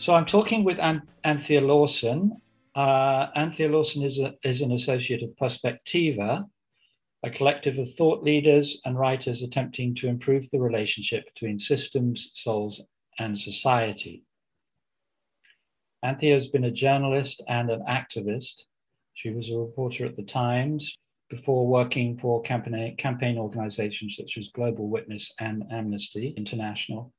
So I'm talking with Anthea Lawson. Uh, Anthea Lawson is, a, is an associate of Perspectiva, a collective of thought leaders and writers attempting to improve the relationship between systems, souls, and society. Anthea has been a journalist and an activist. She was a reporter at the Times before working for campaign, campaign organizations such as Global Witness and Amnesty International.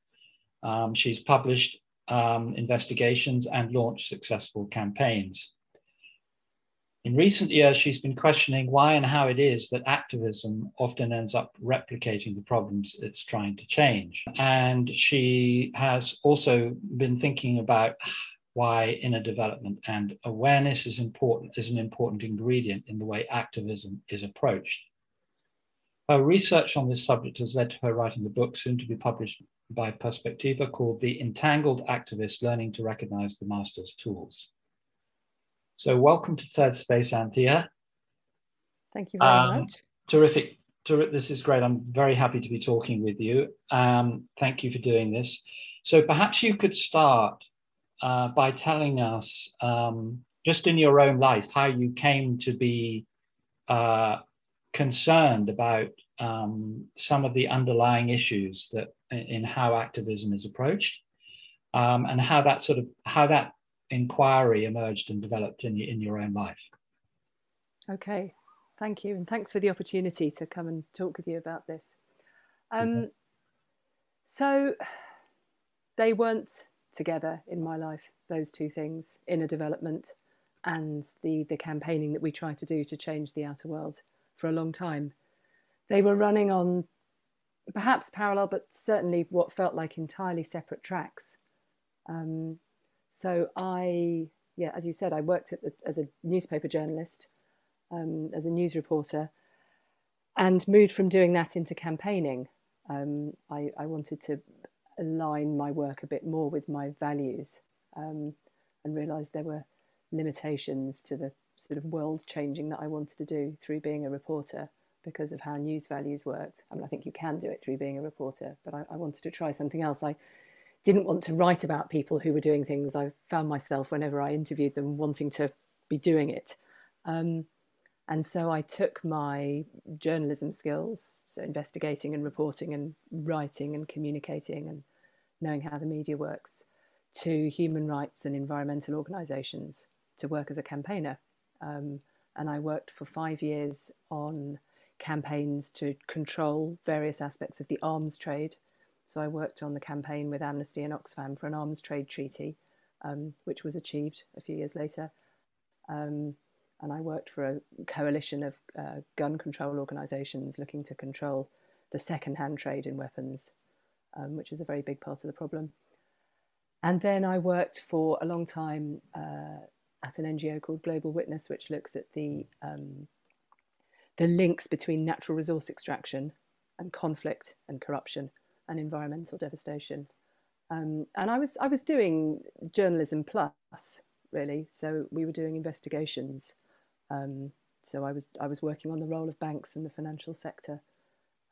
Um, she's published um, investigations and launched successful campaigns. In recent years, she's been questioning why and how it is that activism often ends up replicating the problems it's trying to change. And she has also been thinking about why inner development and awareness is important is an important ingredient in the way activism is approached. Her research on this subject has led to her writing the book soon to be published by Perspectiva called The Entangled Activist Learning to Recognize the Master's Tools. So, welcome to Third Space, Anthea. Thank you very um, much. Terrific. Ter- this is great. I'm very happy to be talking with you. Um, thank you for doing this. So, perhaps you could start uh, by telling us, um, just in your own life, how you came to be uh, concerned about um, some of the underlying issues that in how activism is approached, um, and how that sort of how that inquiry emerged and developed in, in your own life. Okay, thank you, and thanks for the opportunity to come and talk with you about this. Um, mm-hmm. So, they weren't together in my life. Those two things: inner development and the the campaigning that we try to do to change the outer world for a long time. They were running on perhaps parallel, but certainly what felt like entirely separate tracks. Um, so I, yeah, as you said, I worked the, as a newspaper journalist, um, as a news reporter, and moved from doing that into campaigning. Um, I, I, wanted to align my work a bit more with my values um, and realised there were limitations to the sort of world changing that I wanted to do through being a reporter because of how news values worked. I mean, I think you can do it through being a reporter, but I, I, wanted to try something else. I didn't want to write about people who were doing things. I found myself, whenever I interviewed them, wanting to be doing it. Um, and so I took my journalism skills, so investigating and reporting and writing and communicating and knowing how the media works, to human rights and environmental organisations to work as a campaigner. Um, and I worked for five years on campaigns to control various aspects of the arms trade. So I worked on the campaign with Amnesty and Oxfam for an arms trade treaty, um, which was achieved a few years later. Um, and I worked for a coalition of uh, gun control organisations looking to control the second-hand trade in weapons, um, which is a very big part of the problem. And then I worked for a long time uh, at an NGO called Global Witness, which looks at the um, the links between natural resource extraction and conflict and corruption and environmental devastation. Um, and I was I was doing journalism plus really, so we were doing investigations. Um, so I was I was working on the role of banks and the financial sector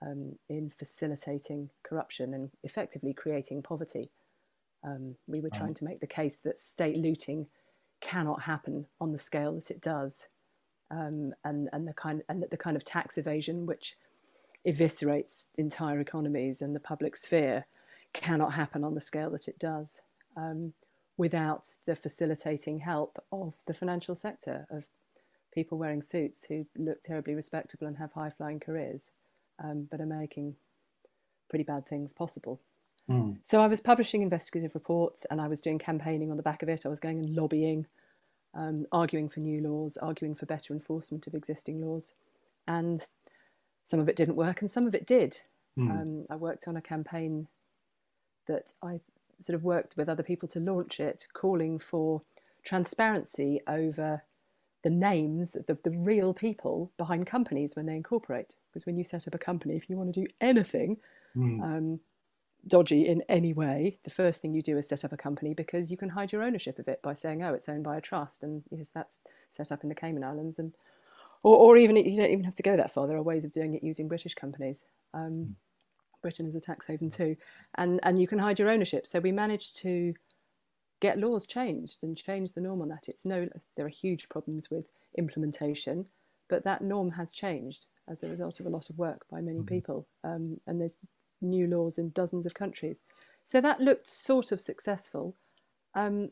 um, in facilitating corruption and effectively creating poverty. Um, we were trying to make the case that state looting cannot happen on the scale that it does um, and and the kind and the kind of tax evasion which eviscerates entire economies and the public sphere cannot happen on the scale that it does um, without the facilitating help of the financial sector of people wearing suits who look terribly respectable and have high flying careers, um, but are making pretty bad things possible. Mm. So I was publishing investigative reports and I was doing campaigning on the back of it. I was going and lobbying um, arguing for new laws, arguing for better enforcement of existing laws. And some of it didn't work and some of it did. Mm. Um, I worked on a campaign that I sort of worked with other people to launch it, calling for transparency over the names of the, the real people behind companies when they incorporate. Because when you set up a company, if you want to do anything, mm. um, dodgy in any way, the first thing you do is set up a company because you can hide your ownership of it by saying, "Oh, it's owned by a trust," and yes, that's set up in the Cayman Islands, and or, or even you don't even have to go that far. There are ways of doing it using British companies. Um, mm. Britain is a tax haven too, and and you can hide your ownership. So we managed to get laws changed and change the norm on that. It's no, there are huge problems with implementation, but that norm has changed as a result of a lot of work by many mm-hmm. people. Um, and there's new laws in dozens of countries. So that looked sort of successful. Um,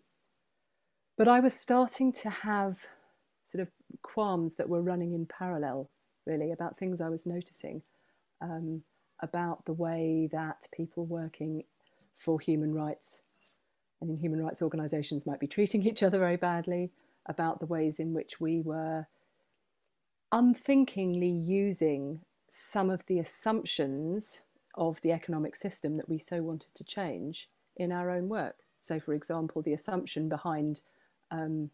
but I was starting to have sort of qualms that were running in parallel, really, about things I was noticing um, about the way that people working for human rights and in human rights organisations might be treating each other very badly, about the ways in which we were unthinkingly using some of the assumptions of the economic system that we so wanted to change in our own work. So, for example, the assumption behind um,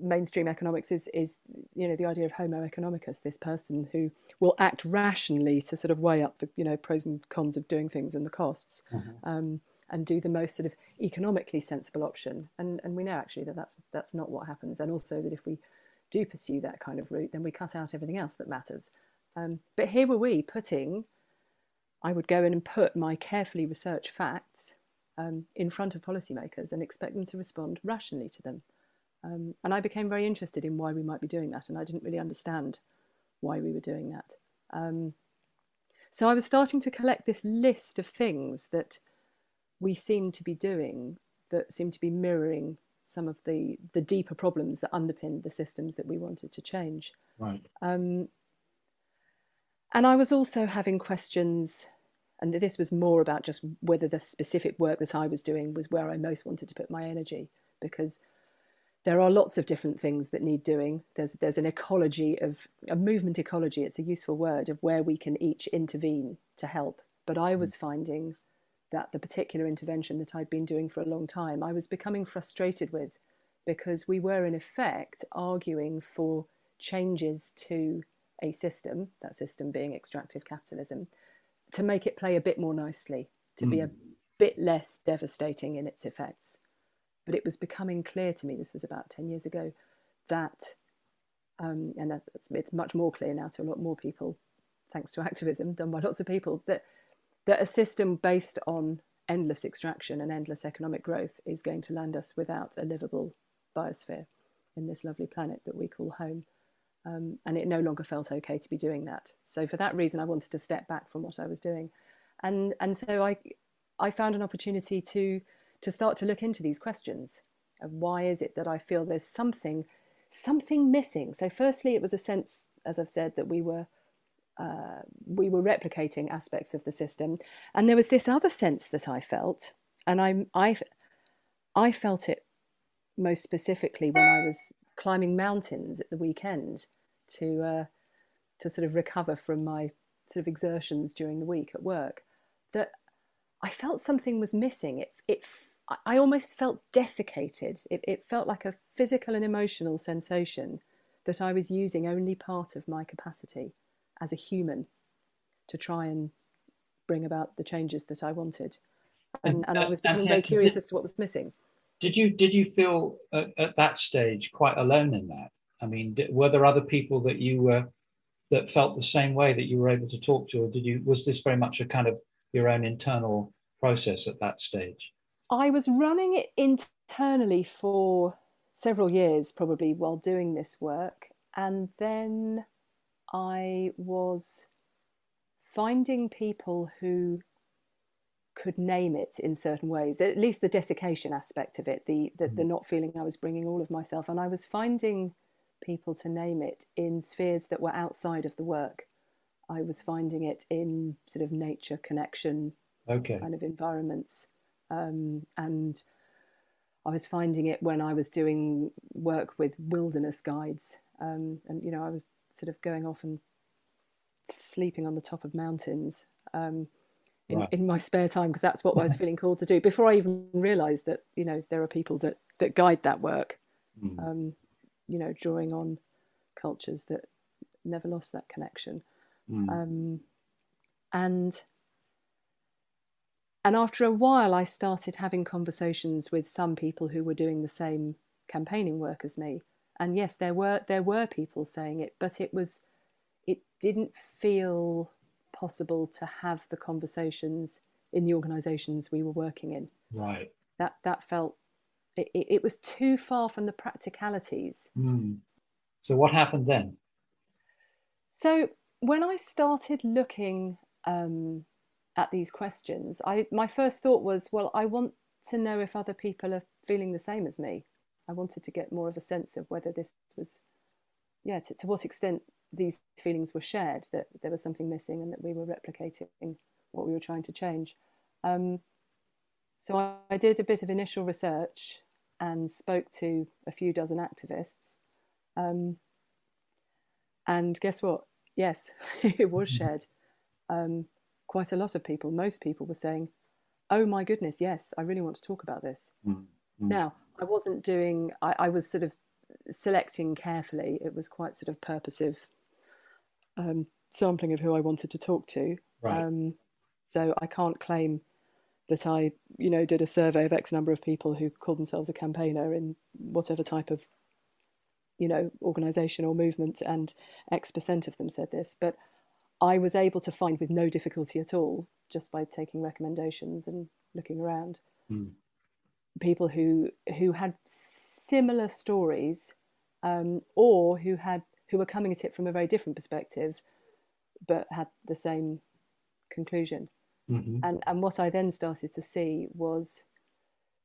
mainstream economics is, is, you know, the idea of Homo economicus, this person who will act rationally to sort of weigh up the, you know, pros and cons of doing things and the costs. Mm-hmm. Um, and do the most sort of economically sensible option. And, and we know actually that that's, that's not what happens. And also that if we do pursue that kind of route, then we cut out everything else that matters. Um, but here were we putting, I would go in and put my carefully researched facts um, in front of policymakers and expect them to respond rationally to them. Um, and I became very interested in why we might be doing that, and I didn't really understand why we were doing that. Um, so I was starting to collect this list of things that we seem to be doing that seem to be mirroring some of the the deeper problems that underpin the systems that we wanted to change. Right. Um, and I was also having questions, and this was more about just whether the specific work that I was doing was where I most wanted to put my energy, because there are lots of different things that need doing. There's there's an ecology of a movement ecology. It's a useful word of where we can each intervene to help. But I was mm. finding that the particular intervention that I'd been doing for a long time, I was becoming frustrated with because we were in effect arguing for changes to a system, that system being extractive capitalism, to make it play a bit more nicely, to mm. be a hmm. bit less devastating in its effects. But it was becoming clear to me, this was about 10 years ago, that, um, and that's, it's much more clear now to a lot more people, thanks to activism done by lots of people, that that a system based on endless extraction and endless economic growth is going to land us without a livable biosphere in this lovely planet that we call home. Um, and it no longer felt okay to be doing that. So for that reason, I wanted to step back from what I was doing, and and so I I found an opportunity to to start to look into these questions. Why is it that I feel there's something something missing? So firstly, it was a sense, as I've said, that we were uh, we were replicating aspects of the system. And there was this other sense that I felt, and I, I, I felt it most specifically when I was climbing mountains at the weekend to, uh, to sort of recover from my sort of exertions during the week at work, that I felt something was missing. It, it, I almost felt desiccated. It, it felt like a physical and emotional sensation that I was using only part of my capacity as a human to try and bring about the changes that I wanted. And, and, I was becoming very curious as to what was missing. Did you did you feel at, at that stage quite alone in that? I mean, were there other people that you were that felt the same way that you were able to talk to, or did you was this very much a kind of your own internal process at that stage? I was running it internally for several years, probably while doing this work, and then I was finding people who could name it in certain ways, at least the desiccation aspect of it, the, the, mm-hmm. the not feeling I was bringing all of myself. And I was finding people to name it in spheres that were outside of the work. I was finding it in sort of nature connection okay. kind of environments. Um, and I was finding it when I was doing work with wilderness guides. Um, and, you know, I was sort of going off and sleeping on the top of mountains um, in, right. in my spare time because that's what I was feeling called to do before I even realised that you know there are people that that guide that work. Mm. You know, drawing on cultures that never lost that connection, mm. um, and and after a while, I started having conversations with some people who were doing the same campaigning work as me, and yes, there were there were people saying it, but it was it didn't feel possible to have the conversations in the organisations we were working in. Right. That that felt it, it was too far from the practicalities. Mm. So, what happened then? So, when I started looking um, at these questions, I my first thought was, well, I want to know if other people are feeling the same as me. I wanted to get more of a sense of whether this was, yeah, to, to what extent these feelings were shared, that there was something missing and that we were replicating what we were trying to change. Um, so I, I, did a bit of initial research and spoke to a few dozen activists. Um, and guess what? Yes, it was mm-hmm. shared. Um, quite a lot of people, most people were saying, oh my goodness, yes, I really want to talk about this. Mm-hmm. Now, I wasn't doing, I, I, was sort of selecting carefully. It was quite sort of purposive um, sampling of who I wanted to talk to. Right. Um, so I can't claim that I, you know, did a survey of X number of people who called themselves a campaigner in whatever type of, you know, organisation or movement, and X percent of them said this. But I was able to find with no difficulty at all, just by taking recommendations and looking around, mm. people who who had similar stories, um, or who had who were coming at it from a very different perspective, but had the same conclusion. Mm-hmm. And and what I then started to see was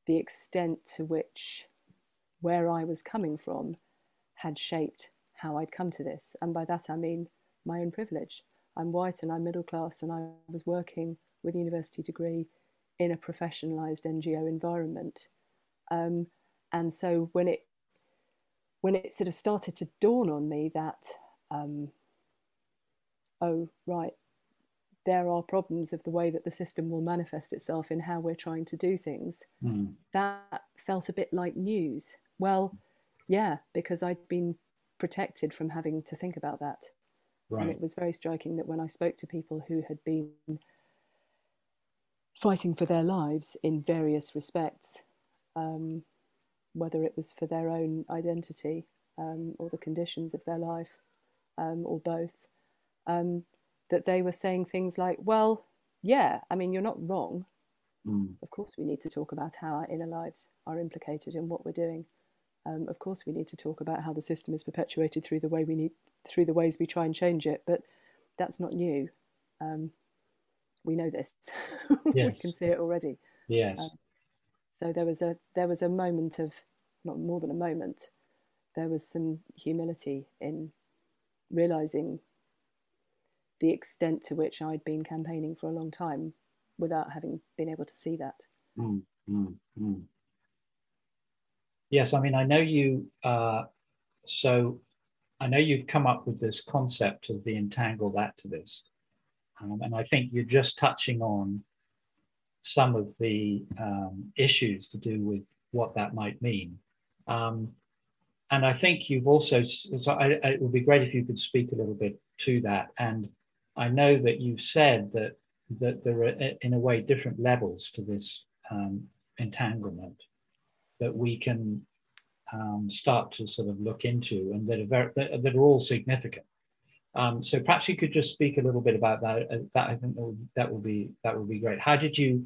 the extent to which where I was coming from had shaped how I'd come to this. And by that I mean my own privilege. I'm white and I'm middle class, and I was working with a university degree in a professionalized NGO environment. Um, and so when it when it sort of started to dawn on me that, um, oh, right, there are problems of the way that the system will manifest itself in how we're trying to do things, mm. that felt a bit like news. Well, yeah, because I'd been protected from having to think about that. Right. And it was very striking that when I spoke to people who had been fighting for their lives in various respects, um, whether it was for their own identity um, or the conditions of their life um, or both, um, that they were saying things like, well, yeah, I mean, you're not wrong. Mm. Of course, we need to talk about how our inner lives are implicated in what we're doing. Um, of course, we need to talk about how the system is perpetuated through the way we need, through the ways we try and change it. But that's not new. Um, we know this. Yes. we can see it already. Yes. Um, so there was a there was a moment of not more than a moment. There was some humility in realizing the extent to which I'd been campaigning for a long time without having been able to see that. Mm, mm, mm. Yes, I mean, I know you. Uh, so, I know you've come up with this concept of the entangled activist, um, and I think you're just touching on some of the um, issues to do with what that might mean. Um, and I think you've also, so I, it would be great if you could speak a little bit to that. And I know that you've said that that there are, in a way, different levels to this um, entanglement that we can um, start to sort of look into, and that are very, that, that are all significant. Um, so perhaps you could just speak a little bit about that. Uh, that I think that would, that be that would be great. How did you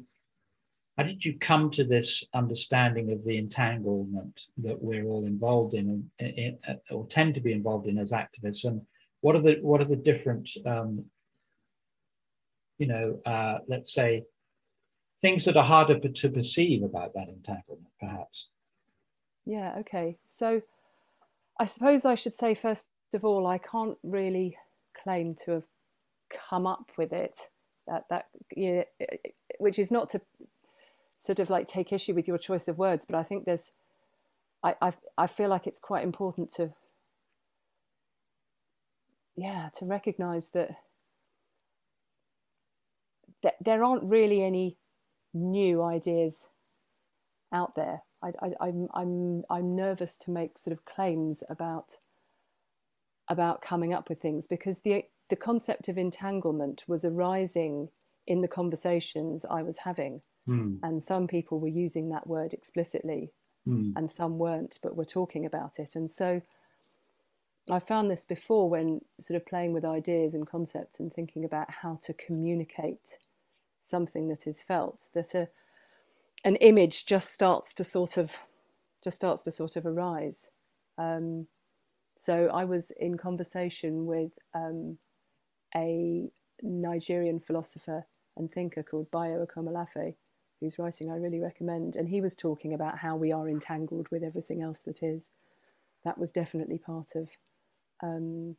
how did you come to this understanding of the entanglement that we're all involved in, in, in or tend to be involved in as activists? And what are the what are the different, um, you know, uh, let's say, things that are harder to perceive about that entanglement, perhaps? Yeah. Okay. So, I suppose I should say first of all, I can't really claim to have come up with it. That that yeah, which is not to sort of like take issue with your choice of words, but I think there's, I, I, I feel like it's quite important to, yeah, to recognize that, there aren't really any new ideas out there. I, I, I'm, I'm, I'm nervous to make sort of claims about, about coming up with things because the, the concept of entanglement was arising in the conversations I was having Mm. And some people were using that word explicitly mm. and some weren't, but were talking about it. And so I found this before when sort of playing with ideas and concepts and thinking about how to communicate something that is felt, that a, an image just starts to sort of just starts to sort of arise. Um, so I was in conversation with um, a Nigerian philosopher and thinker called Bayo Akomolafe, whose writing I really recommend. And he was talking about how we are entangled with everything else that is. That was definitely part of um,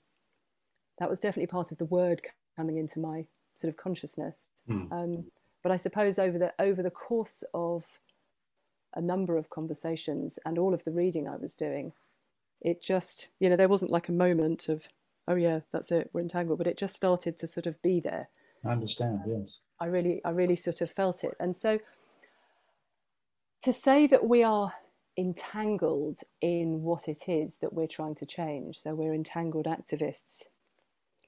that was definitely part of the word coming into my sort of consciousness. Mm. Um, but I suppose over the over the course of a number of conversations and all of the reading I was doing, it just you know there wasn't like a moment of oh yeah that's it we're entangled, but it just started to sort of be there. I understand. Yes. I really I really sort of felt it, and so to say that we are entangled in what it is that we're trying to change. So we're entangled activists.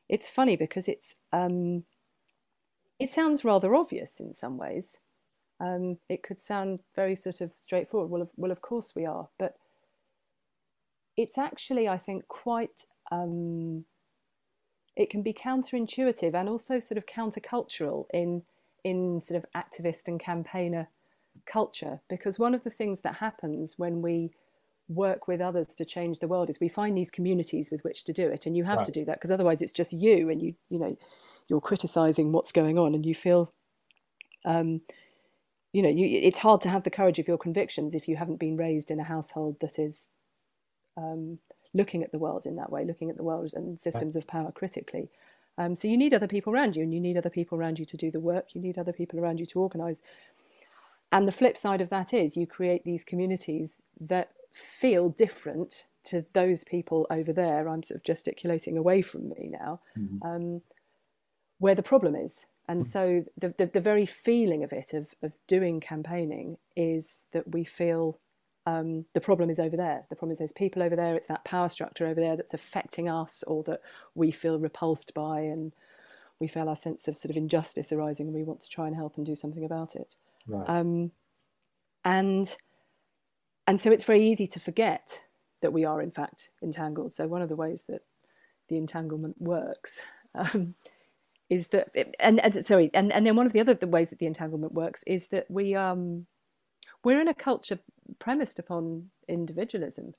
It's funny because it's um, it sounds rather obvious in some ways. Um, it could sound very sort of straightforward. Well, of, well, of course we are, but it's actually, I think, quite. Um, it can be counterintuitive and also sort of countercultural in in sort of activist and campaigner culture because one of the things that happens when we work with others to change the world is we find these communities with which to do it and you have right. to do that because otherwise it's just you and you you know you're criticizing what's going on and you feel um, you know you, it's hard to have the courage of your convictions if you haven't been raised in a household that is um, looking at the world in that way looking at the world and systems of power critically. Um, so you need other people around you and you need other people around you to do the work. You need other people around you to organize. And the flip side of that is you create these communities that feel different to those people over there. I'm sort of gesticulating away from me now, mm-hmm. um, where the problem is. And mm-hmm. so the, the, the, very feeling of it, of, of doing campaigning, is that we feel um, the problem is over there. The problem is those people over there. It's that power structure over there that's affecting us, or that we feel repulsed by, and we feel our sense of sort of injustice arising, and we want to try and help and do something about it. Right. Um, and and so it's very easy to forget that we are in fact entangled. So one of the ways that the entanglement works um, is that, and, and, sorry, and, and then one of the other ways that the entanglement works is that we um, we're in a culture premised upon individualism,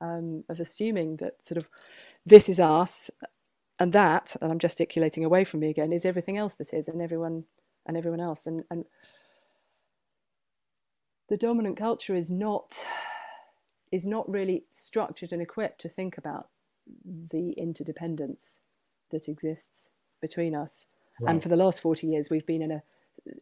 um, of assuming that sort of this is us, and that, and I'm gesticulating away from me again, is everything else that is, and everyone and everyone else, and and the dominant culture is not is not really structured and equipped to think about the interdependence that exists between us. Right. And for the last 40 years, we've been in a,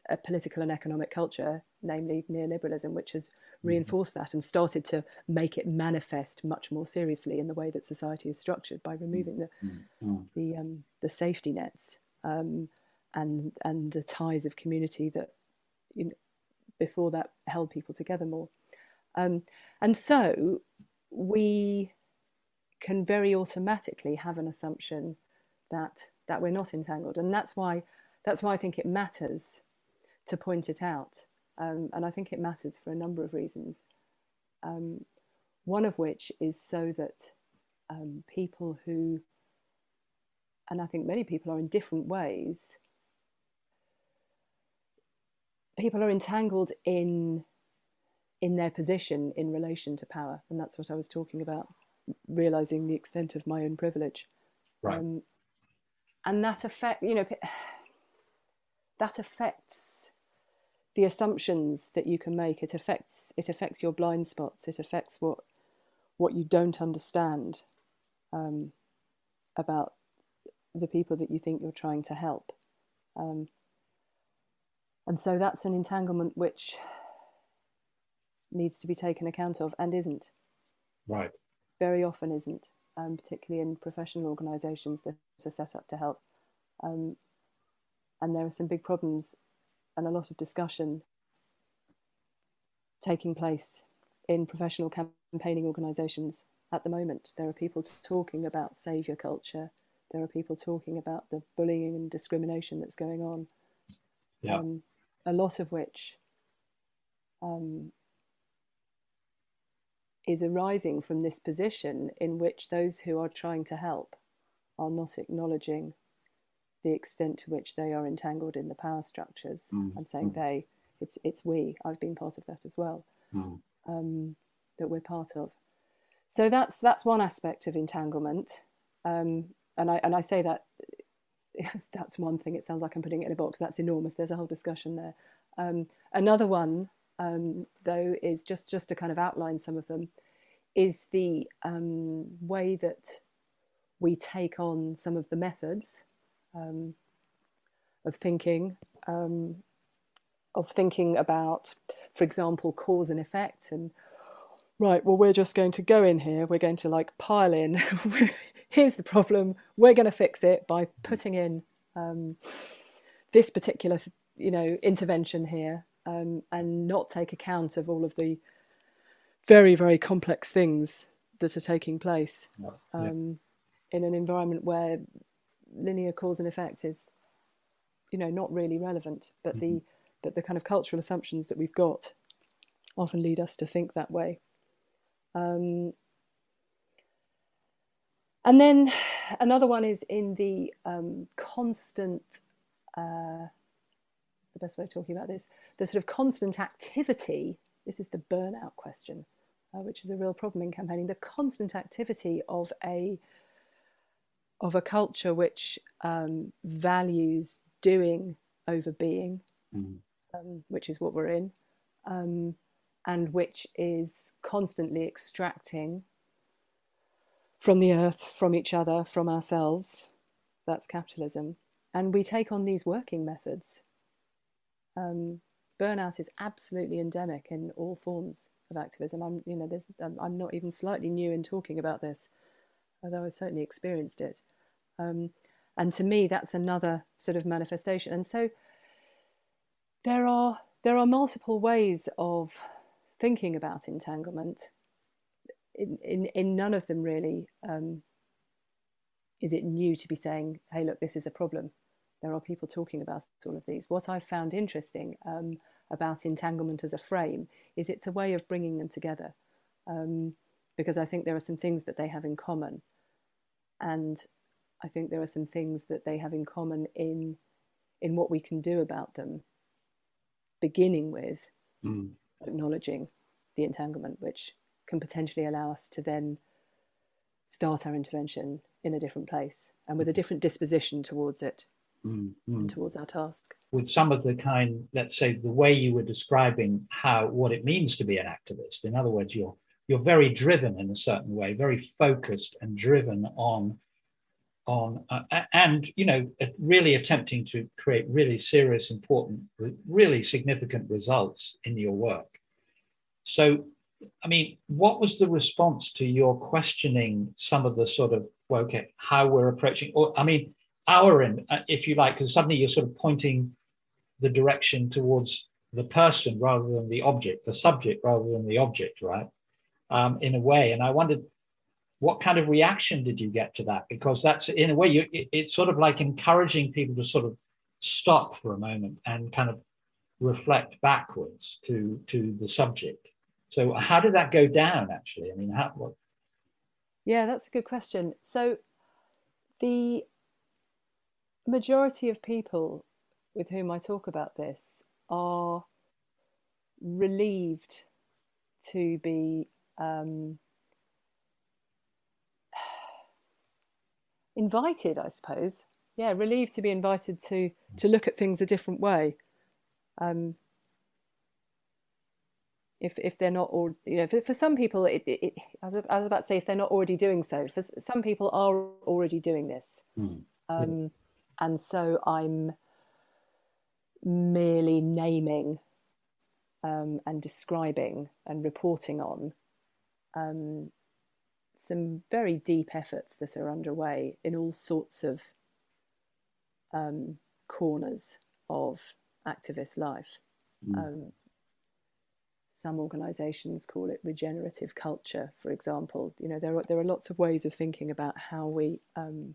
a political and economic culture, namely neoliberalism, which has mm-hmm. reinforced that and started to make it manifest much more seriously in the way that society is structured by removing the mm-hmm. the um, the safety nets um, and and the ties of community that you know, before that held people together more. Um, and so we can very automatically have an assumption that that we're not entangled, and that's why that's why I think it matters to point it out, um, and I think it matters for a number of reasons. Um, one of which is so that um, people who, and I think many people are in different ways, people are entangled in in their position in relation to power, and that's what I was talking about, realizing the extent of my own privilege. Right. Um, and that affect you know that affects the assumptions that you can make. It affects it affects your blind spots. It affects what what you don't understand um, about the people that you think you're trying to help. Um, and so that's an entanglement which needs to be taken account of and isn't. Right. Very often isn't, um, particularly in professional organisations that are set up to help. Um, and there are some big problems and a lot of discussion taking place in professional campaigning organisations at the moment. There are people talking about saviour culture. There are people talking about the bullying and discrimination that's going on. Yeah. Um, a lot of which um, is arising from this position in which those who are trying to help are not acknowledging the extent to which they are entangled in the power structures. Mm. I'm saying mm. they, it's it's we. I've been part of that as well. Mm. Um, that we're part of. So that's that's one aspect of entanglement, um, and I and I say that that's one thing. It sounds like I'm putting it in a box. That's enormous. There's a whole discussion there. Um, another one, um, though, is just just to kind of outline some of them, is the um, way that we take on some of the methods um, of thinking, um, of thinking about, for example, cause and effect, and right. Well, we're just going to go in here. We're going to like pile in. Here's the problem. We're going to fix it by putting in um, this particular, you know, intervention here, um, and not take account of all of the very, very complex things that are taking place yeah. um, in an environment where linear cause and effect is, you know, not really relevant. But mm-hmm. the but the kind of cultural assumptions that we've got often lead us to think that way. Um, and then another one is in the um, constant, uh, the best way of talking about this? The sort of constant activity. This is the burnout question, uh, which is a real problem in campaigning. The constant activity of a of a culture which um, values doing over being, mm. um, which is what we're in, um, and which is constantly extracting from the earth, from each other, from ourselves. That's capitalism. And we take on these working methods. Um, burnout is absolutely endemic in all forms of activism. I'm, you know, I'm not even slightly new in talking about this, although I certainly experienced it. Um, and to me, that's another sort of manifestation. And so there are there are multiple ways of thinking about entanglement in, in, in none of them really um, is it new to be saying, hey, look, this is a problem. There are people talking about all of these. What I've found interesting um, about entanglement as a frame is it's a way of bringing them together um, because I think there are some things that they have in common. And I think there are some things that they have in common in, in what we can do about them, beginning with mm. acknowledging the entanglement, which can potentially allow us to then start our intervention in a different place and with a different disposition towards it mm-hmm. towards our task. With some of the kind, let's say, the way you were describing how what it means to be an activist. In other words, you're you're very driven in a certain way, very focused and driven on on uh, and you know really attempting to create really serious important really significant results in your work so I mean, what was the response to your questioning some of the sort of well, okay, how we're approaching, or I mean, our end, uh, if you like, because suddenly you're sort of pointing the direction towards the person rather than the object, the subject rather than the object, right? Um, in a way, and I wondered what kind of reaction did you get to that? Because that's in a way, you, it, it's sort of like encouraging people to sort of stop for a moment and kind of reflect backwards to to the subject so how did that go down actually? I mean, how what? Yeah, that's a good question. So the majority of people with whom I talk about this are relieved to be um, invited, I suppose. Yeah, relieved to be invited to to look at things a different way. Um, if if they're not or you know for, for some people it, it, it, I, was, about to say if they're not already doing so for some people are already doing this mm. um, and so i'm merely naming um, and describing and reporting on um, some very deep efforts that are underway in all sorts of um, corners of activist life mm some organizations call it regenerative culture, for example. You know, there are, there are lots of ways of thinking about how we um,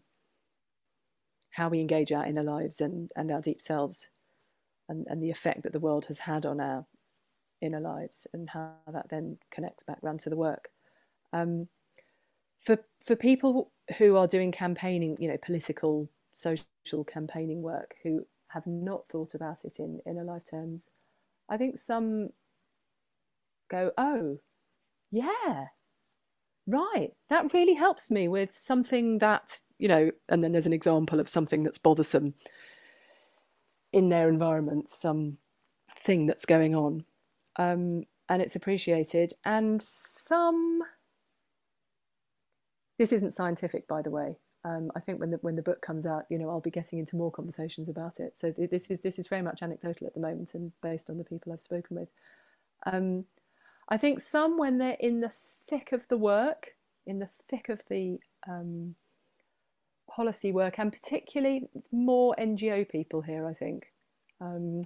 how we engage our inner lives and, and our deep selves and, and the effect that the world has had on our inner lives and how that then connects back round to the work. Um, for for people who are doing campaigning, you know, political, social campaigning work who have not thought about it in inner life terms, I think some go, oh, yeah, right. That really helps me with something that, you know, and then there's an example of something that's bothersome in their environment, some thing that's going on. Um, and it's appreciated. And some, this isn't scientific, by the way. Um, I think when the when the book comes out, you know, I'll be getting into more conversations about it. So this is this is very much anecdotal at the moment and based on the people I've spoken with. Um, I think some when they're in the thick of the work, in the thick of the um, policy work, and particularly it's more NGO people here. I think um,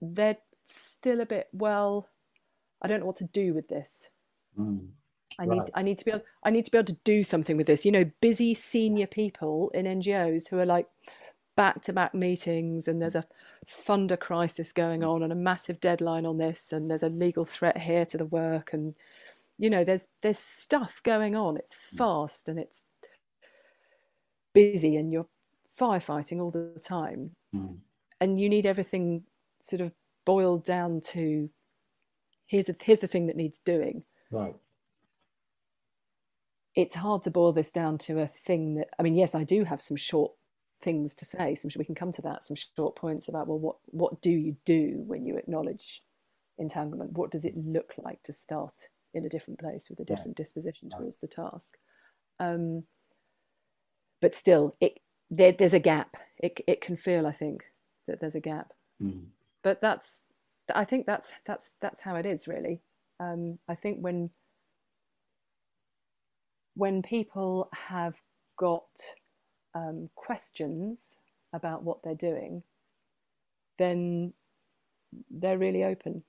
they're still a bit well. I don't know what to do with this. Mm. I right. need I need to be able I need to be able to do something with this. You know, busy senior people in NGOs who are like back to back meetings and there's a funder crisis going on and a massive deadline on this and there's a legal threat here to the work and you know there's there's stuff going on. It's mm. fast and it's busy and you're firefighting all the time. Mm. And you need everything sort of boiled down to here's a, here's the thing that needs doing. Right it's hard to boil this down to a thing that I mean, yes, I do have some short things to say. So we can come to that. Some short points about well, what what do you do when you acknowledge entanglement? What does it look like to start in a different place with a different disposition towards the task? Um, but still, it there, there's a gap. It it can feel, I think, that there's a gap. Mm. But that's I think that's that's that's how it is really. Um, I think when when people have got um, questions about what they're doing, then they're really open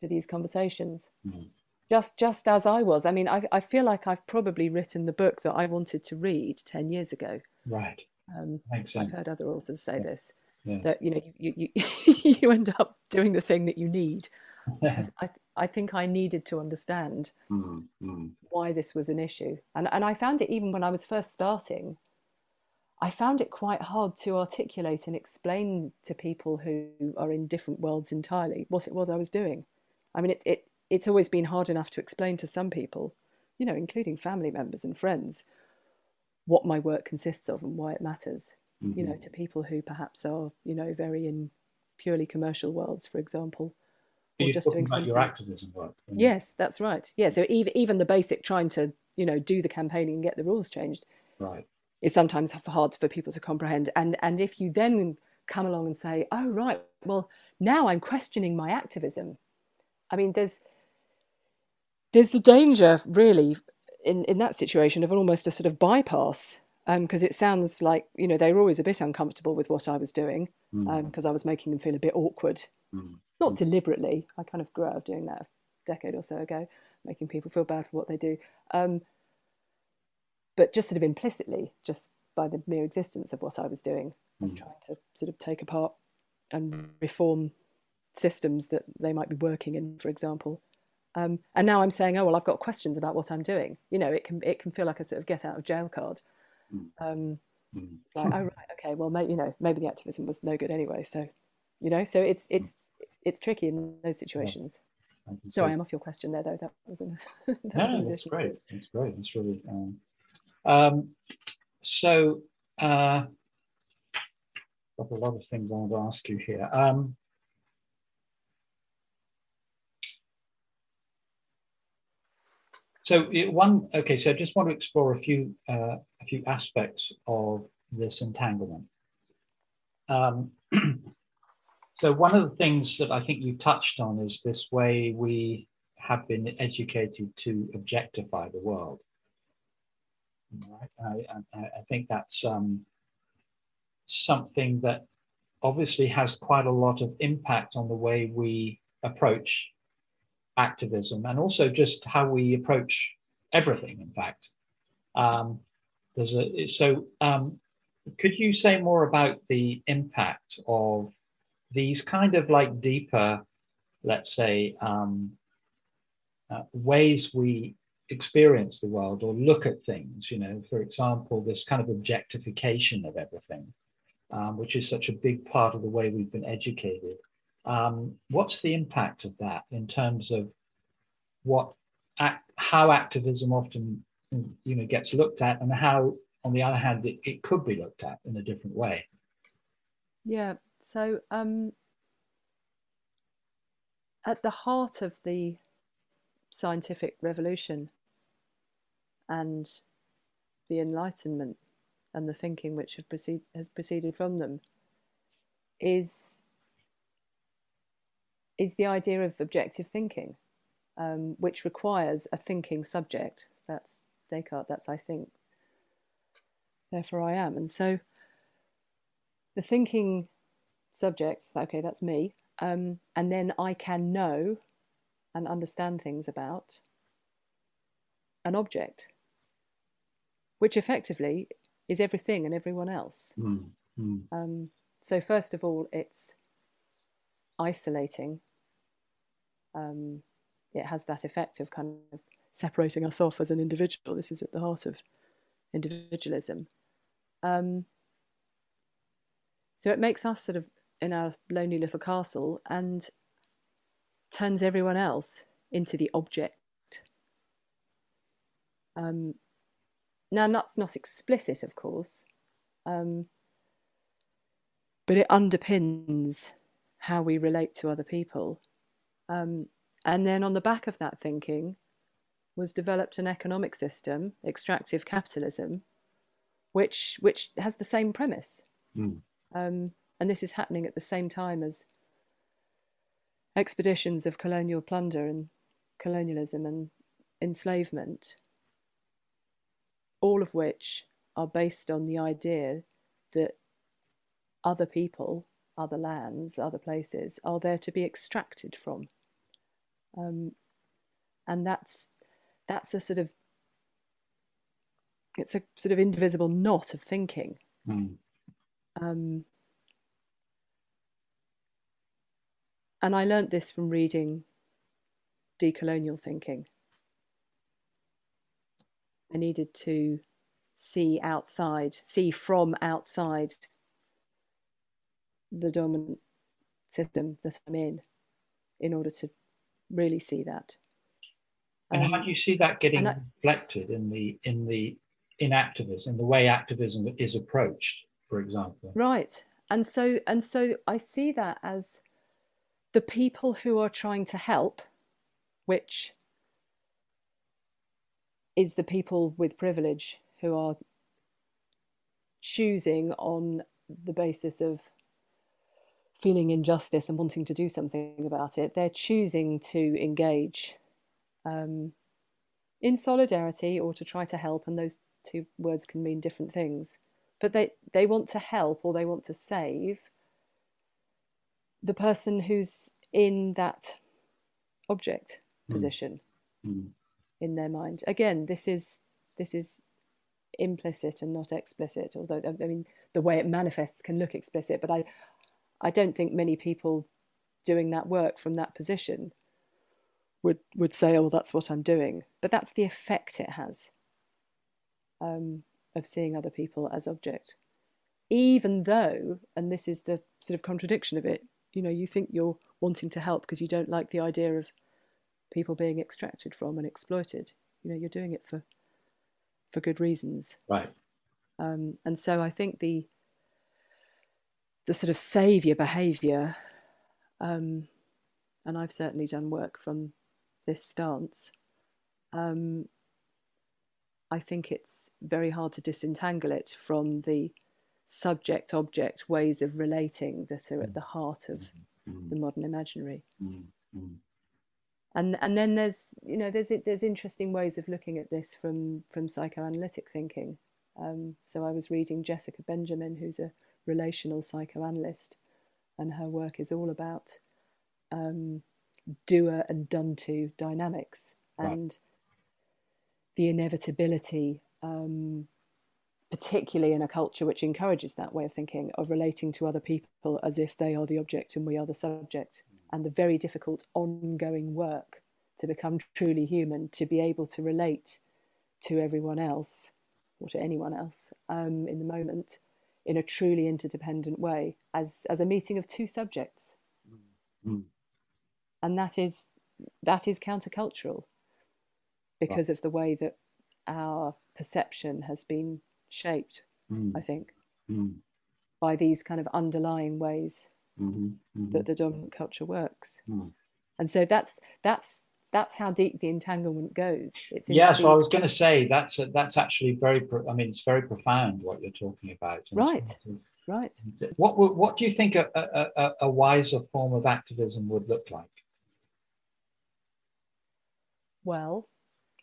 to these conversations. Mm-hmm. Just, just as I was. I mean, I, I feel like I've probably written the book that I wanted to read ten years ago. Right. Um, Makes sense. I've heard other authors say yeah. this. Yeah. That you know you, you you end up doing the thing that you need. I, I think I needed to understand mm-hmm. why this was an issue. And, and I found it even when I was first starting, I found it quite hard to articulate and explain to people who are in different worlds entirely what it was I was doing. I mean, it, it, it's always been hard enough to explain to some people, you know, including family members and friends, what my work consists of and why it matters. Mm-hmm. You know, mm-hmm. to people who perhaps are, you know, very in purely commercial worlds, for example, or just doing something. your activism work. Yes, that's right. Yeah, so even even the basic trying to you know do the campaigning and get the rules changed, right, is sometimes hard for people to comprehend. And and if you then come along and say, oh right, well now I'm questioning my activism. I mean, there's there's the danger really in in that situation of almost a sort of bypass because um, it sounds like you know they were always a bit uncomfortable with what I was doing because mm. um, I was making them feel a bit awkward. Mm not deliberately. I kind of grew out of doing that a decade or so ago, making people feel bad for what they do. Um, but just sort of implicitly, just by the mere existence of what I was doing, I was mm. trying to sort of take apart and reform systems that they might be working in, for example. Um, and now I'm saying, oh well, I've got questions about what I'm doing. You know, it can it can feel like a sort of get out of jail card. Mm. Um, mm. It's like, oh right, okay, well, maybe, you know, maybe the activism was no good anyway. So, you know, so it's it's it's tricky in those situations. Yeah. Sorry, I'm off your question there, though. That was an. that no, was that's great. That's great. That's really. Um, um, so, uh, got a lot of things I want to ask you here. Um, so one, okay. So I just want to explore a few uh, a few aspects of this entanglement. Um, So one of the things that I think you've touched on is this way we have been educated to objectify the world. Right? I, I, think that's um, something that obviously has quite a lot of impact on the way we approach activism and also just how we approach everything, in fact. Um, there's a, so um, could you say more about the impact of these kind of like deeper, let's say, um, uh, ways we experience the world or look at things. You know, for example, this kind of objectification of everything, um, which is such a big part of the way we've been educated. Um, what's the impact of that in terms of what act, how activism often you know gets looked at and how on the other hand it, it could be looked at in a different way yeah so um, at the heart of the scientific revolution and the enlightenment and the thinking which proceed, has proceeded from them is is the idea of objective thinking, um, which requires a thinking subject. That's Descartes. That's I think. Therefore, I am, and so the thinking subject. Okay, that's me, um, and then I can know and understand things about an object, which effectively is everything and everyone else. Mm, mm. Um, so, first of all, it's isolating. Um, it has that effect of kind of separating us off as an individual. This is at the heart of individualism. Um, so it makes us sort of in our lonely little castle and turns everyone else into the object. Um, now, that's not explicit, of course, um, but it underpins how we relate to other people. Um, and then on the back of that thinking was developed an economic system, extractive capitalism, which which has the same premise. Mm. Um, and this is happening at the same time as expeditions of colonial plunder and colonialism and enslavement, all of which are based on the idea that other people, other lands, other places are there to be extracted from. Um, and that's that's a sort of it's a sort of indivisible knot of thinking. Mm. Um, And I learnt this from reading decolonial thinking. I needed to see outside, see from outside the dominant system that I'm in, in order to really see that. And um, how do you see that getting I, reflected in the in the in activism, in the way activism is approached, for example? Right, and so and so I see that as the people who are trying to help, which is the people with privilege who are choosing on the basis of feeling injustice and wanting to do something about it, they're choosing to engage um, in solidarity or to try to help, and those two words can mean different things. But they, they want to help or they want to save the person who's in that object mm. position mm. In their mind. Again, this is this is implicit and not explicit. Although I mean, the way it manifests can look explicit, but I I don't think many people doing that work from that position would would say, "Oh, that's what I'm doing." But that's the effect it has um, of seeing other people as object. Even though, and this is the sort of contradiction of it, you know you think you're wanting to help because you don't like the idea of people being extracted from and exploited you know you're doing it for for good reasons right um, and so i think the the sort of savior behavior um, and i've certainly done work from this stance um, i think it's very hard to disentangle it from the subject object ways of relating that are at the heart of mm-hmm. the modern imaginary. Mm-hmm. And and then there's you know there's there's interesting ways of looking at this from from psychoanalytic thinking. Um, so I was reading Jessica Benjamin, who's a relational psychoanalyst, and her work is all about um, doer and done to dynamics right. and the inevitability um, particularly in a culture which encourages that way of thinking, of relating to other people as if they are the object and we are the subject, and the very difficult ongoing work to become truly human, to be able to relate to everyone else or to anyone else um, in the moment in a truly interdependent way as, as a meeting of two subjects. Mm. And that is that is countercultural because of the way that our perception has been shaped, mm. I think, mm. by these kind of underlying ways mm-hmm. Mm-hmm. that the dominant culture works. Mm. And so that's that's that's how deep the entanglement goes. It's yeah, so I was going to say that's a, that's actually very. Pro- I mean, it's very profound what you're talking about. Right, right. What what do you think a, a, a wiser form of activism would look like? Well,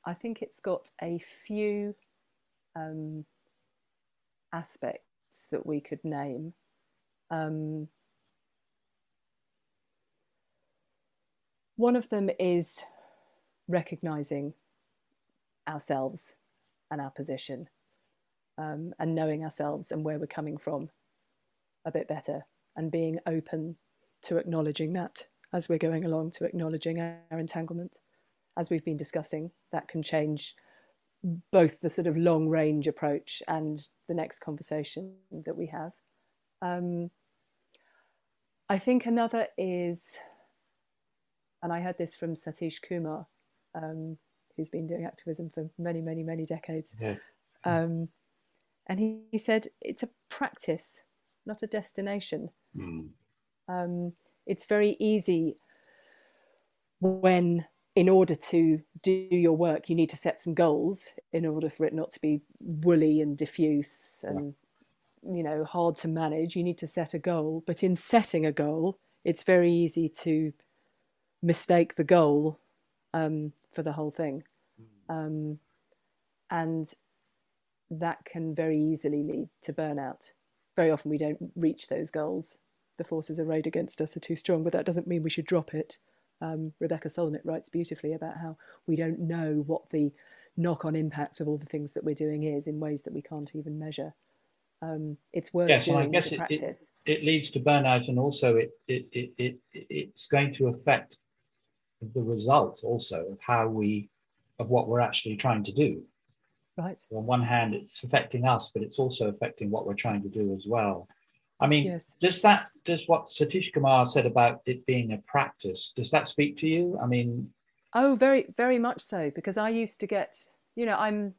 I think it's got a few um, aspects that we could name. Um, one of them is recognizing ourselves and our position um, and knowing ourselves and where we're coming from a bit better and being open to acknowledging that as we're going along to acknowledging our entanglement as we've been discussing that can change both the sort of long range approach and the next conversation that we have um, i think another is and i heard this from satish kumar um, who's been doing activism for many, many, many decades. Yes. Um, and he, he, said it's a practice, not a destination. Mm. Um, it's very easy when, in order to do your work, you need to set some goals in order for it not to be woolly and diffuse and yeah. you know hard to manage. You need to set a goal, but in setting a goal, it's very easy to mistake the goal um, for the whole thing. Hmm. Um, and that can very easily lead to burnout. Very often we don't reach those goals. The forces arrayed against us are too strong, but that doesn't mean we should drop it. Um, Rebecca Solnit writes beautifully about how we don't know what the knock on impact of all the things that we're doing is in ways that we can't even measure. Um, it's worth yes, doing I guess it, it, it, leads to burnout and also it, it, it, it, it's going to affect the result also of how we of what we're actually trying to do. Right. So on one hand it's affecting us but it's also affecting what we're trying to do as well i mean yes. does that does what satish kumar said about it being a practice does that speak to you i mean oh very very much so because i used to get you know i'm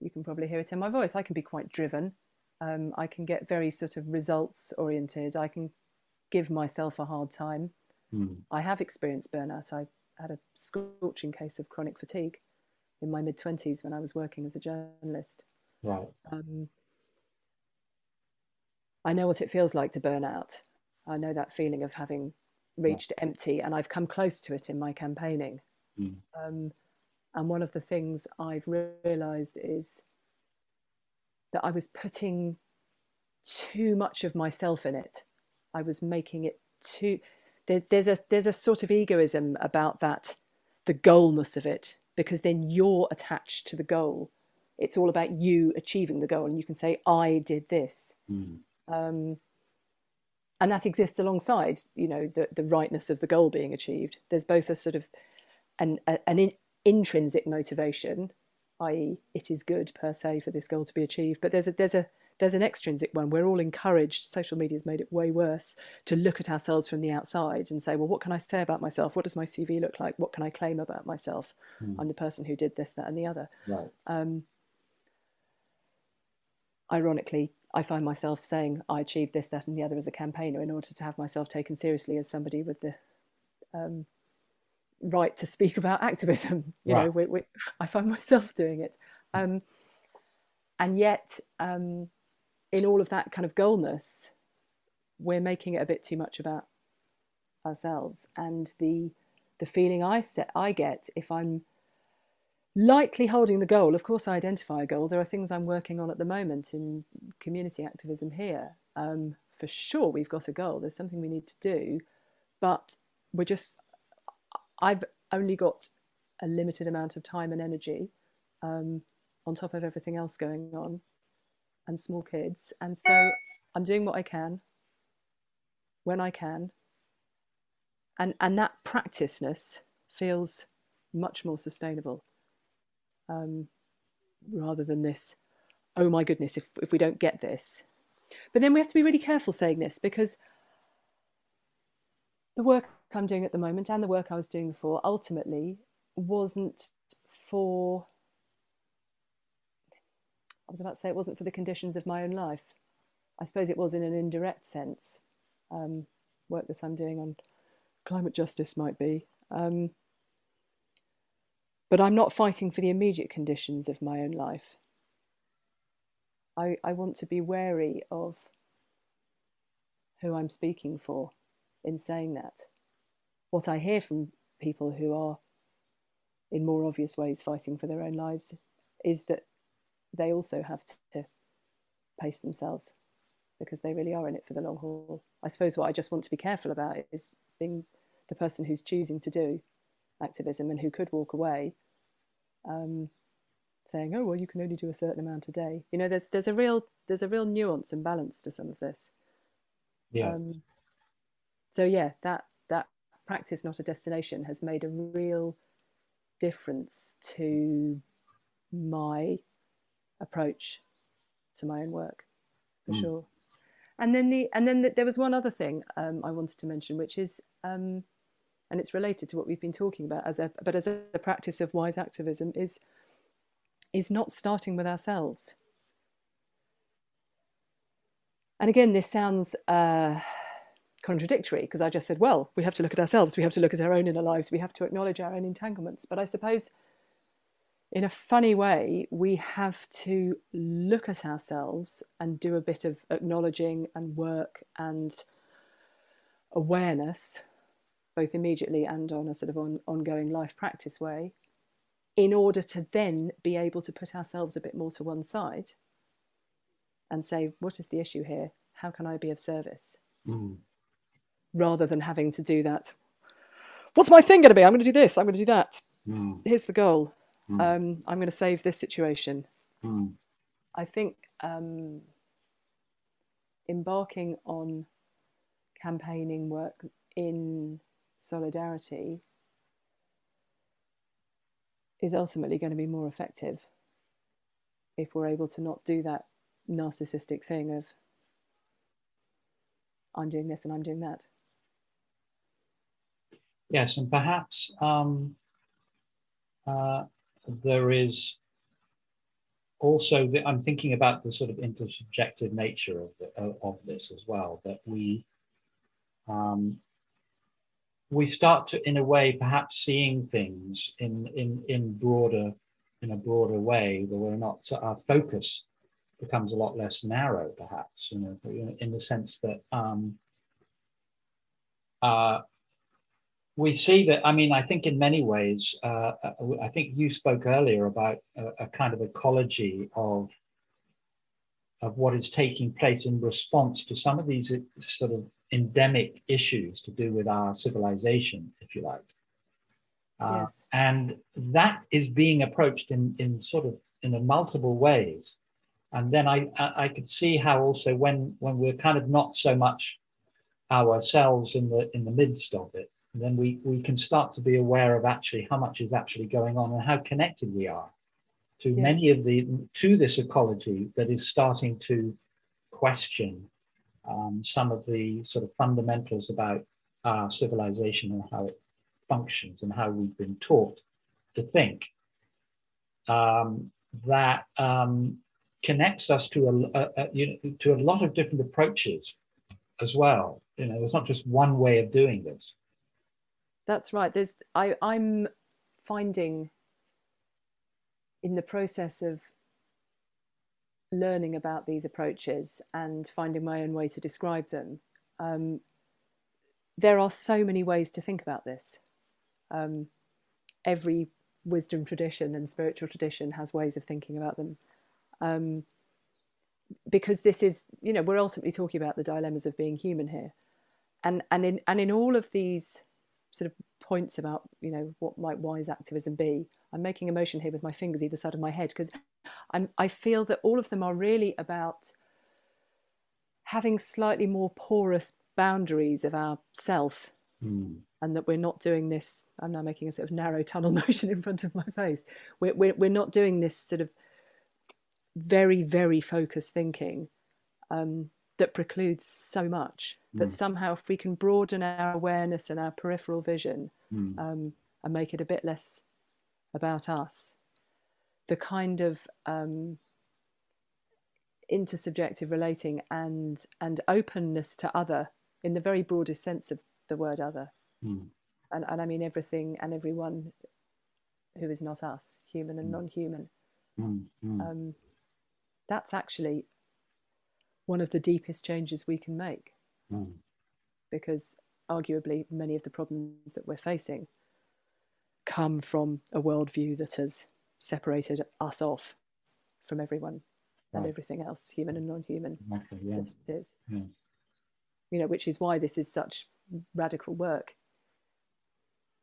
you can probably hear it in my voice i can be quite driven um, i can get very sort of results oriented i can give myself a hard time Mm. I have experienced burnout. I had a scorching case of chronic fatigue in my mid 20s when I was working as a journalist. Right. Um, I know what it feels like to burn out. I know that feeling of having reached yeah. empty, and I've come close to it in my campaigning. Mm. Um, and one of the things I've realized is that I was putting too much of myself in it. I was making it too there, there's a there's a sort of egoism about that, the goalness of it, because then you're attached to the goal. It's all about you achieving the goal, and you can say, "I did this," mm. Um, and that exists alongside, you know, the the rightness of the goal being achieved. There's both a sort of an an in, intrinsic motivation, i.e., it is good per se for this goal to be achieved, but there's a there's a there's an extrinsic one. We're all encouraged, social media has made it way worse, to look at ourselves from the outside and say, well, what can I say about myself? What does my CV look like? What can I claim about myself? Mm. I'm the person who did this, that, and the other. Right. Um, ironically, I find myself saying I achieved this, that, and the other as a campaigner in order to have myself taken seriously as somebody with the um, right to speak about activism. You right. know, we, we, I find myself doing it. Um, and yet, um, in all of that kind of goalness, we're making it a bit too much about ourselves. And the the feeling I set I get if I'm lightly holding the goal, of course I identify a goal. There are things I'm working on at the moment in community activism here. Um, for sure we've got a goal. There's something we need to do, but we're just I've only got a limited amount of time and energy um, on top of everything else going on and small kids. And so I'm doing what I can when I can. And, and that practiceness feels much more sustainable um, rather than this, oh my goodness, if, if we don't get this. But then we have to be really careful saying this because the work I'm doing at the moment and the work I was doing before ultimately wasn't for, I was about to say it wasn't for the conditions of my own life. I suppose it was in an indirect sense. Um, work that I'm doing on climate justice might be. Um, but I'm not fighting for the immediate conditions of my own life. I, I want to be wary of who I'm speaking for in saying that. What I hear from people who are, in more obvious ways, fighting for their own lives is that they also have to pace themselves because they really are in it for the long haul. I suppose what I just want to be careful about is being the person who's choosing to do activism and who could walk away um, saying, "Oh well, you can only do a certain amount a day." You know, there's there's a real there's a real nuance and balance to some of this. Yeah. Um, so yeah, that that practice, not a destination, has made a real difference to my approach to my own work, for mm. sure. And then the and then the, there was one other thing um, I wanted to mention, which is, um, and it's related to what we've been talking about as a but as a, a practice of wise activism is is not starting with ourselves. And again, this sounds. Uh, contradictory because I just said, well, we have to look at ourselves, we have to look at our own inner lives, we have to acknowledge our own entanglements. But I suppose, in a funny way, we have to look at ourselves and do a bit of acknowledging and work and awareness, both immediately and on a sort of on, ongoing life practice way, in order to then be able to put ourselves a bit more to one side and say, what is the issue here? How can I be of service? Mm rather than having to do that. What's my thing going to be? I'm going to do this. I'm going to do that. Mm. Here's the goal. Mm. Um, I'm going to save this situation. Mm. I think um, embarking on campaigning work in solidarity is ultimately going to be more effective if we're able to not do that narcissistic thing of I'm doing this and I'm doing that. Yes, and perhaps um, uh, there is also the, I'm thinking about the sort of intersubjective nature of, the, of this as well. That we um, we start to, in a way, perhaps seeing things in in in broader in a broader way, where we're not so our focus becomes a lot less narrow, perhaps. You know, in the sense that um, uh, we see that, I mean, I think in many ways, uh, uh, I think you spoke earlier about a, a, kind of ecology of, of what is taking place in response to some of these uh, sort of endemic issues to do with our civilization, if you like. Uh, yes. And that is being approached in, in sort of in a multiple ways. And then I, I could see how also when, when we're kind of not so much ourselves in the, in the midst of it, then we, we can start to be aware of actually how much is actually going on and how connected we are to yes. many of the to this ecology that is starting to question um, some of the sort of fundamentals about our civilization and how it functions and how we've been taught to think um, that um, connects us to a, a, a, you know, to a lot of different approaches as well. You know, there's not just one way of doing this. That's right. There's I I'm finding in the process of learning about these approaches and finding my own way to describe them. Um, there are so many ways to think about this. Um, every wisdom tradition and spiritual tradition has ways of thinking about them. Um, because this is, you know, we're ultimately talking about the dilemmas of being human here. And, and, in, and in all of these sort of points about you know what might wise activism be. I'm making a motion here with my fingers either side of my head because i'm i feel that all of them are really about having slightly more porous boundaries of our self mm. and that we're not doing this i'm now making a sort of narrow tunnel motion in front of my face. We're, we're, we're not doing this sort of very very focused thinking. Um, that precludes so much. That mm. somehow, if we can broaden our awareness and our peripheral vision mm. um, and make it a bit less about us, the kind of um, intersubjective relating and and openness to other in the very broadest sense of the word other mm. and, and i mean everything and everyone who is not us human and mm. non-human mm. Um, that's actually one of the deepest changes we can make hmm. because arguably many of the problems that we're facing come from a worldview that has separated us off from everyone right. and everything else, human and non-human. Exactly. Yes. Is. Yes. You know, which is why this is such radical work.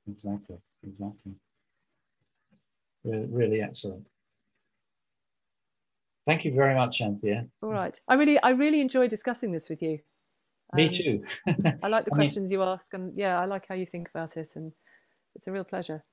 Exactly. Exactly. Really, really excellent. Thank you very much, Anthea. All right. I really, I really enjoy discussing this with you. Me um, too. I like the I questions mean, you ask, and yeah, I like how you think about it, and it's a real pleasure.